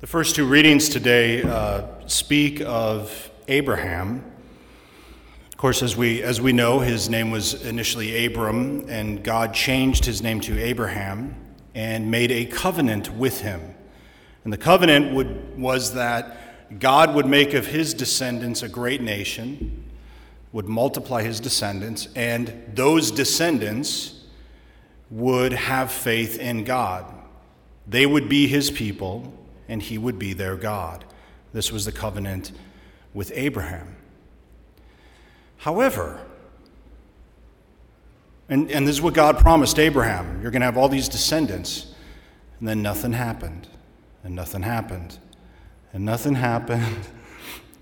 The first two readings today uh, speak of Abraham. Of course, as we, as we know, his name was initially Abram, and God changed his name to Abraham and made a covenant with him. And the covenant would, was that God would make of his descendants a great nation, would multiply his descendants, and those descendants would have faith in God. They would be his people and he would be their God. This was the covenant with Abraham. However, and, and this is what God promised Abraham you're going to have all these descendants. And then nothing happened, and nothing happened, and nothing happened.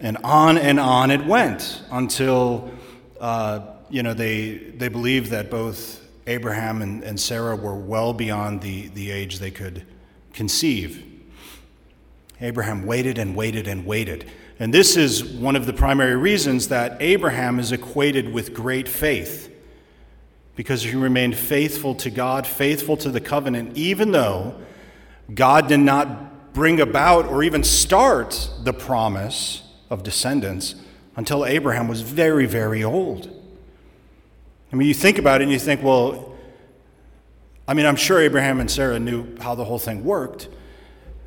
And on and on it went until, uh, you know, they, they believed that both Abraham and, and Sarah were well beyond the, the age they could conceive. Abraham waited and waited and waited. And this is one of the primary reasons that Abraham is equated with great faith, because he remained faithful to God, faithful to the covenant, even though God did not bring about or even start the promise of descendants until Abraham was very, very old. I mean, you think about it and you think, well, I mean, I'm sure Abraham and Sarah knew how the whole thing worked,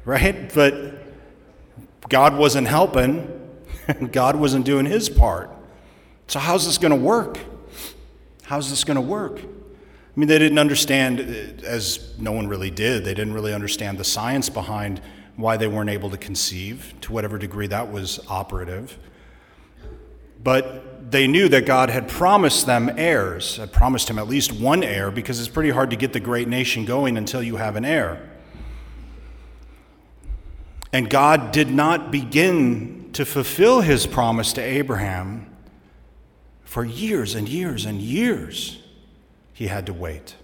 right? But God wasn't helping, God wasn't doing his part. So, how's this going to work? How's this going to work? I mean, they didn't understand, uh, as no one really did, they didn't really understand the science behind why they weren't able to conceive, to whatever degree that was operative. But they knew that God had promised them heirs, had promised him at least one heir, because it's pretty hard to get the great nation going until you have an heir. And God did not begin to fulfill his promise to Abraham for years and years and years. He had to wait.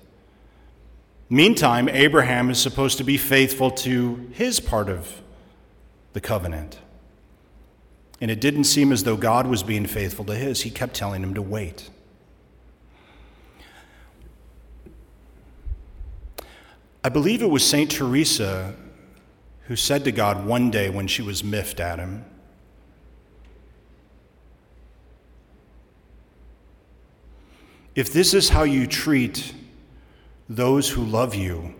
Meantime, Abraham is supposed to be faithful to his part of the covenant. And it didn't seem as though God was being faithful to his. He kept telling him to wait. I believe it was St. Teresa who said to God one day when she was miffed at him, If this is how you treat those who love you,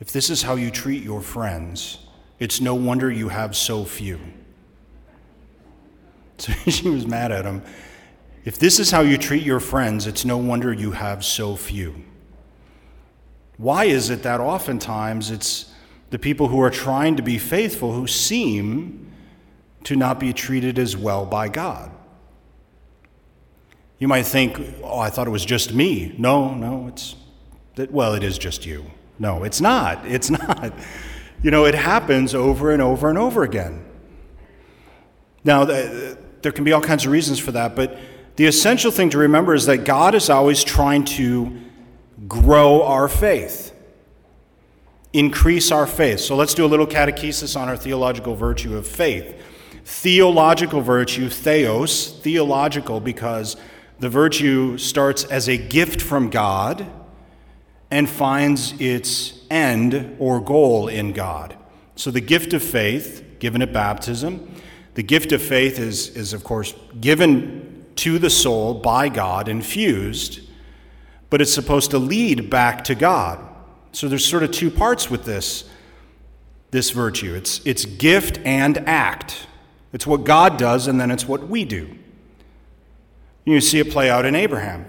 if this is how you treat your friends, it's no wonder you have so few. So she was mad at him. If this is how you treat your friends, it's no wonder you have so few. Why is it that oftentimes it's the people who are trying to be faithful who seem to not be treated as well by God? You might think, oh, I thought it was just me. No, no, it's, that, well, it is just you. No, it's not. It's not. You know, it happens over and over and over again. Now, there can be all kinds of reasons for that, but the essential thing to remember is that God is always trying to grow our faith, increase our faith. So let's do a little catechesis on our theological virtue of faith. Theological virtue, theos, theological, because the virtue starts as a gift from God and finds its end or goal in God. So the gift of faith, given at baptism, the gift of faith is, is of course, given to the soul by God, infused but it's supposed to lead back to God. So there's sort of two parts with this, this virtue it's, it's gift and act. It's what God does, and then it's what we do. You see it play out in Abraham.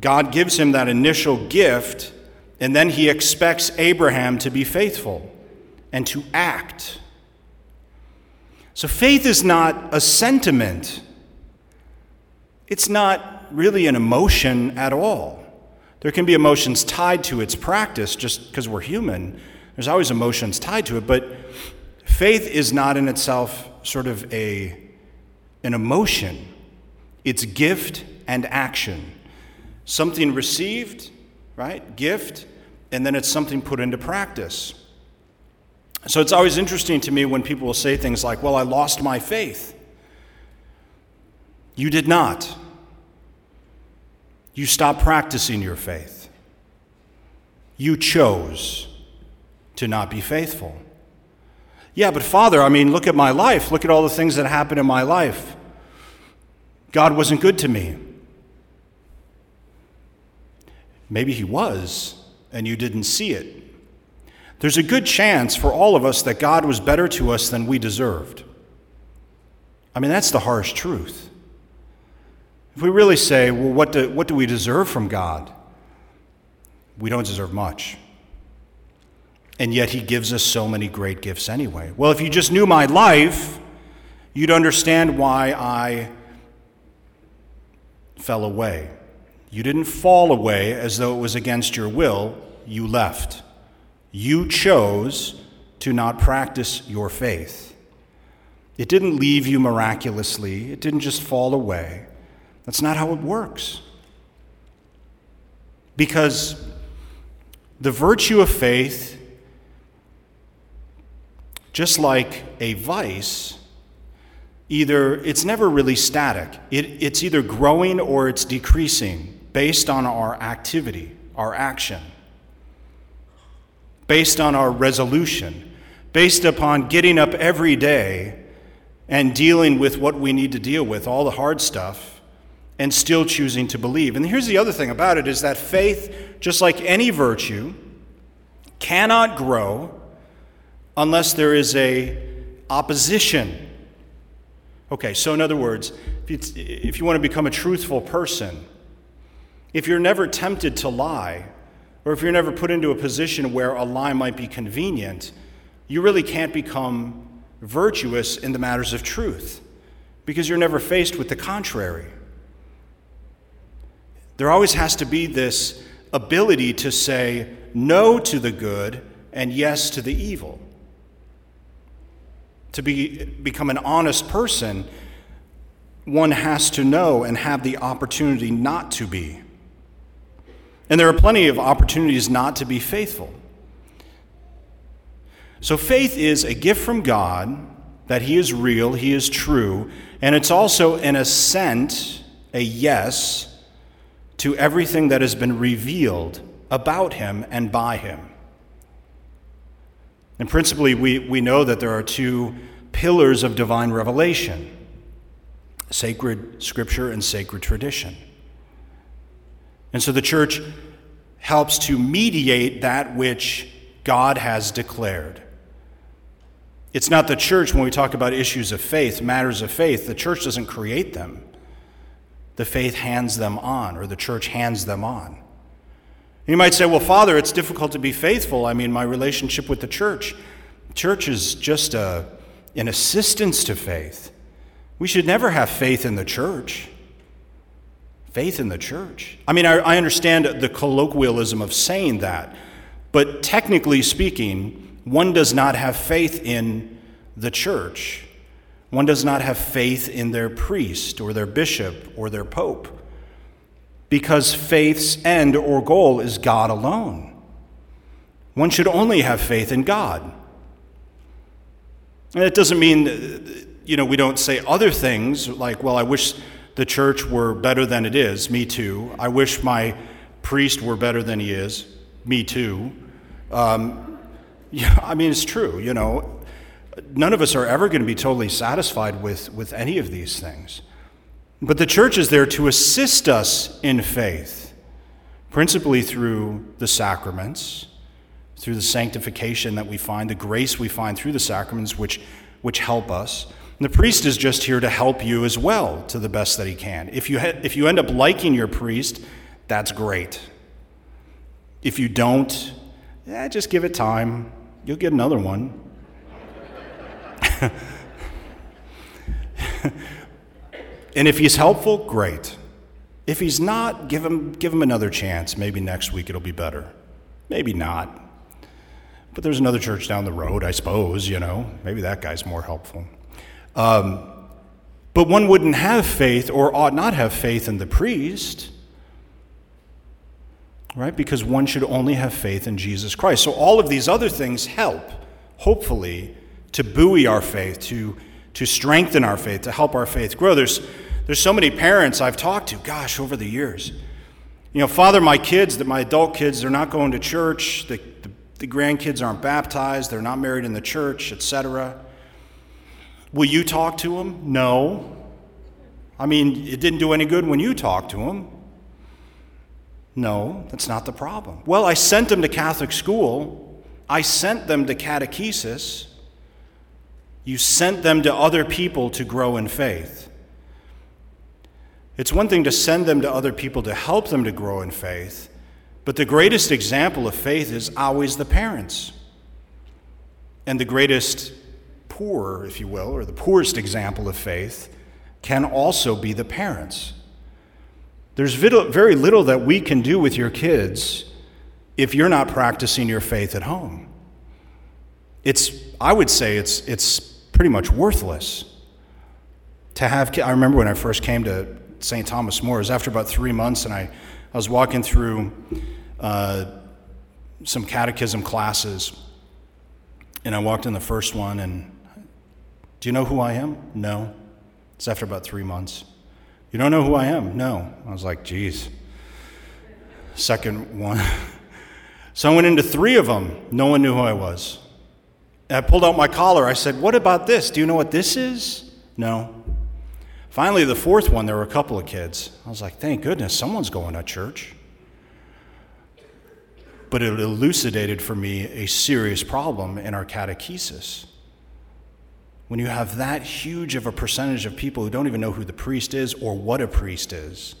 God gives him that initial gift, and then he expects Abraham to be faithful and to act. So faith is not a sentiment, it's not really an emotion at all. There can be emotions tied to its practice just because we're human. There's always emotions tied to it, but faith is not in itself sort of a, an emotion, it's gift and action. Something received, right? Gift, and then it's something put into practice. So it's always interesting to me when people will say things like, Well, I lost my faith. You did not you stopped practicing your faith. You chose to not be faithful. Yeah, but Father, I mean, look at my life. Look at all the things that happened in my life. God wasn't good to me. Maybe He was, and you didn't see it. There's a good chance for all of us that God was better to us than we deserved. I mean, that's the harsh truth. If we really say, well, what do, what do we deserve from God? We don't deserve much. And yet, He gives us so many great gifts anyway. Well, if you just knew my life, you'd understand why I fell away. You didn't fall away as though it was against your will, you left. You chose to not practice your faith. It didn't leave you miraculously, it didn't just fall away. That's not how it works. Because the virtue of faith, just like a vice, either it's never really static. It, it's either growing or it's decreasing based on our activity, our action based on our resolution, based upon getting up every day and dealing with what we need to deal with, all the hard stuff, and still choosing to believe. And here's the other thing about it is that faith, just like any virtue, cannot grow unless there is a opposition. Okay, so in other words, if, if you want to become a truthful person, if you're never tempted to lie, or if you're never put into a position where a lie might be convenient, you really can't become virtuous in the matters of truth because you're never faced with the contrary. There always has to be this ability to say no to the good and yes to the evil. To be, become an honest person, one has to know and have the opportunity not to be. And there are plenty of opportunities not to be faithful. So, faith is a gift from God that He is real, He is true, and it's also an assent, a yes, to everything that has been revealed about Him and by Him. And principally, we, we know that there are two pillars of divine revelation sacred scripture and sacred tradition. And so the church helps to mediate that which God has declared. It's not the church when we talk about issues of faith, matters of faith, the church doesn't create them. The faith hands them on, or the church hands them on. You might say, well, Father, it's difficult to be faithful. I mean, my relationship with the church. Church is just a, an assistance to faith. We should never have faith in the church faith in the church. I mean, I, I, understand the colloquialism of saying that, but technically speaking, one does not have faith in the church. One does not have faith in their priest or their bishop or their pope because faith's end or goal is God alone. One should only have faith in God. And it doesn't mean, you know, we don't say other things like, well, I wish the church were better than it is. Me too. I wish my priest were better than he is. Me too. Um, yeah, I mean, it's true. You know, none of us are ever going to be totally satisfied with, with any of these things. But the church is there to assist us in faith, principally through the sacraments, through the sanctification that we find, the grace we find through the sacraments, which, which help us. And the priest is just here to help you as well to the best that he can. If you, ha- if you end up liking your priest, that's great. If you don't, yeah, just give it time. You'll get another one. and if he's helpful, great. If he's not, give him, give him another chance. Maybe next week it'll be better. Maybe not. But there's another church down the road, I suppose, you know. Maybe that guy's more helpful. Um, but one wouldn't have faith or ought not have faith in the priest, right? Because one should only have faith in Jesus Christ. So all of these other things help, hopefully, to buoy our faith, to, to strengthen our faith, to help our faith grow. There's, there's so many parents I've talked to, gosh, over the years. You know, Father, my kids, that my adult kids, they're not going to church. The, the The grandkids aren't baptized, they're not married in the church, etc. Will you talk to them? No. I mean, it didn't do any good when you talked to them. No, that's not the problem. Well, I sent them to Catholic school. I sent them to catechesis. You sent them to other people to grow in faith. It's one thing to send them to other people to help them to grow in faith, but the greatest example of faith is always the parents. And the greatest poor, if you will, or the poorest example of faith can also be the parents. There's very little that we can do with your kids if you're not practicing your faith at home. It's, I would say it's, it's pretty much worthless to have. I remember when I first came to St. Thomas More, it was after about three months, and I, I was walking through uh, some catechism classes, and I walked in the first one, and do you know who I am? No. It's after about three months. You don't know who I am? No. I was like, geez. Second one. so I went into three of them. No one knew who I was. And I pulled out my collar. I said, What about this? Do you know what this is? No. Finally, the fourth one, there were a couple of kids. I was like, Thank goodness, someone's going to church. But it elucidated for me a serious problem in our catechesis when you have that huge of a percentage of people who don't even know who the priest is or what a priest is.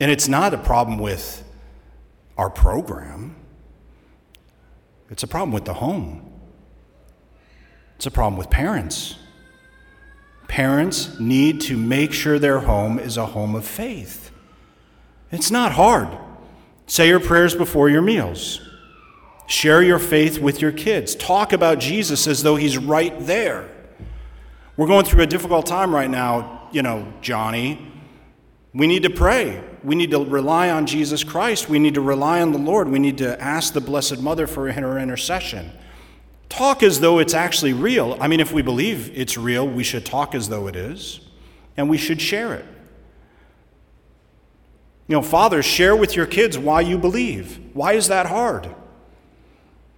And it's not a problem with our program, it's a problem with the home. It's a problem with parents. Parents need to make sure their home is a home of faith. It's not hard. Say your prayers before your meals. Share your faith with your kids. Talk about Jesus as though he's right there. We're going through a difficult time right now, you know, Johnny. We need to pray. We need to rely on Jesus Christ. We need to rely on the Lord. We need to ask the Blessed Mother for her intercession. Talk as though it's actually real. I mean, if we believe it's real, we should talk as though it is, and we should share it. You know, fathers, share with your kids why you believe. Why is that hard?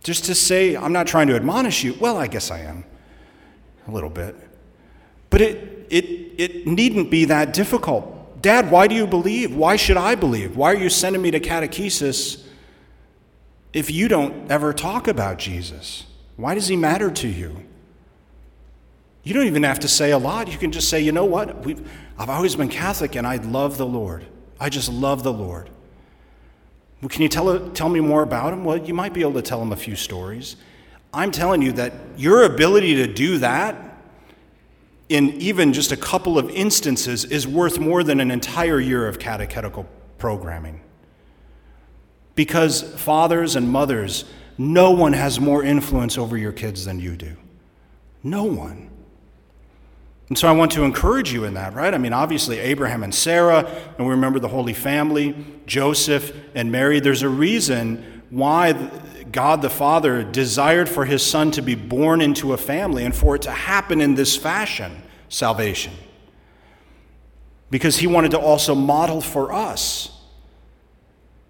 Just to say, I'm not trying to admonish you. Well, I guess I am. A little bit. But it, it, it needn't be that difficult. Dad, why do you believe? Why should I believe? Why are you sending me to catechesis if you don't ever talk about Jesus? Why does he matter to you? You don't even have to say a lot. You can just say, you know what? We've, I've always been Catholic and I love the Lord. I just love the Lord. Well, can you tell, tell me more about him? Well, you might be able to tell him a few stories. I'm telling you that your ability to do that in even just a couple of instances is worth more than an entire year of catechetical programming. Because fathers and mothers, no one has more influence over your kids than you do. No one. And so I want to encourage you in that, right? I mean, obviously, Abraham and Sarah, and we remember the Holy Family, Joseph and Mary. There's a reason why God the Father desired for his son to be born into a family and for it to happen in this fashion salvation. Because he wanted to also model for us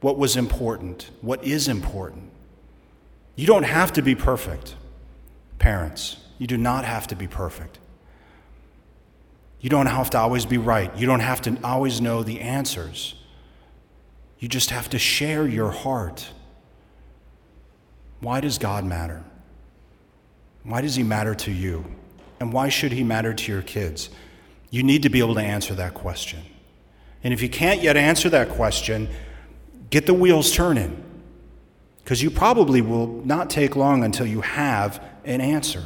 what was important, what is important. You don't have to be perfect, parents. You do not have to be perfect. You don't have to always be right. You don't have to always know the answers. You just have to share your heart. Why does God matter? Why does He matter to you? And why should He matter to your kids? You need to be able to answer that question. And if you can't yet answer that question, get the wheels turning. Because you probably will not take long until you have an answer.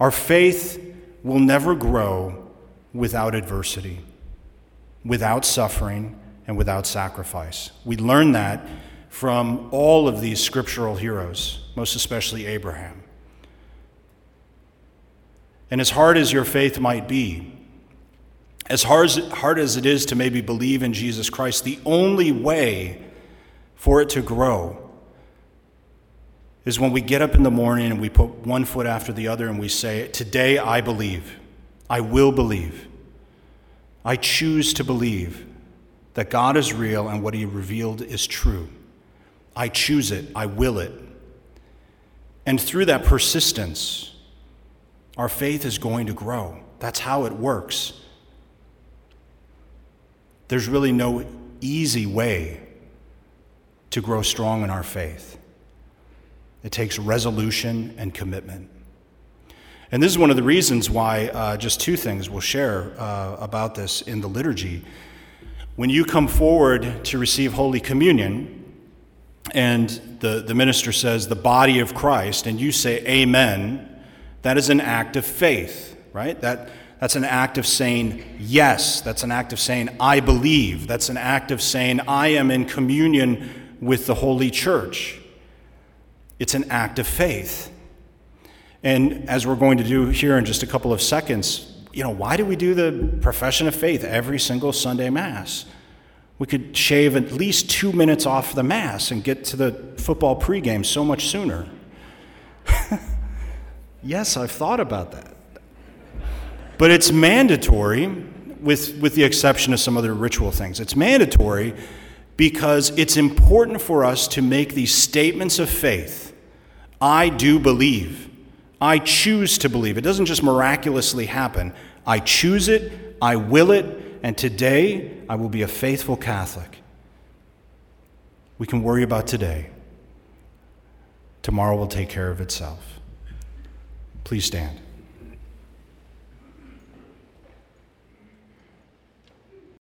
Our faith will never grow without adversity, without suffering, and without sacrifice. We learn that from all of these scriptural heroes, most especially Abraham. And as hard as your faith might be, as hard as, hard as it is to maybe believe in Jesus Christ, the only way for it to grow is when we get up in the morning and we put one foot after the other and we say, Today I believe. I will believe. I choose to believe that God is real and what He revealed is true. I choose it, I will it. And through that persistence, our faith is going to grow. That's how it works. There's really no easy way to grow strong in our faith. It takes resolution and commitment. And this is one of the reasons why, uh, just two things we'll share uh, about this in the liturgy. When you come forward to receive Holy Communion, and the, the minister says, the body of Christ, and you say, Amen, that is an act of faith, right? That, that's an act of saying yes. That's an act of saying, I believe. That's an act of saying, I am in communion with the Holy Church. It's an act of faith. And as we're going to do here in just a couple of seconds, you know, why do we do the profession of faith every single Sunday Mass? We could shave at least two minutes off the Mass and get to the football pregame so much sooner. yes, I've thought about that. But it's mandatory, with, with the exception of some other ritual things. It's mandatory because it's important for us to make these statements of faith. I do believe. I choose to believe. It doesn't just miraculously happen. I choose it, I will it, and today I will be a faithful Catholic. We can worry about today. Tomorrow will take care of itself. Please stand.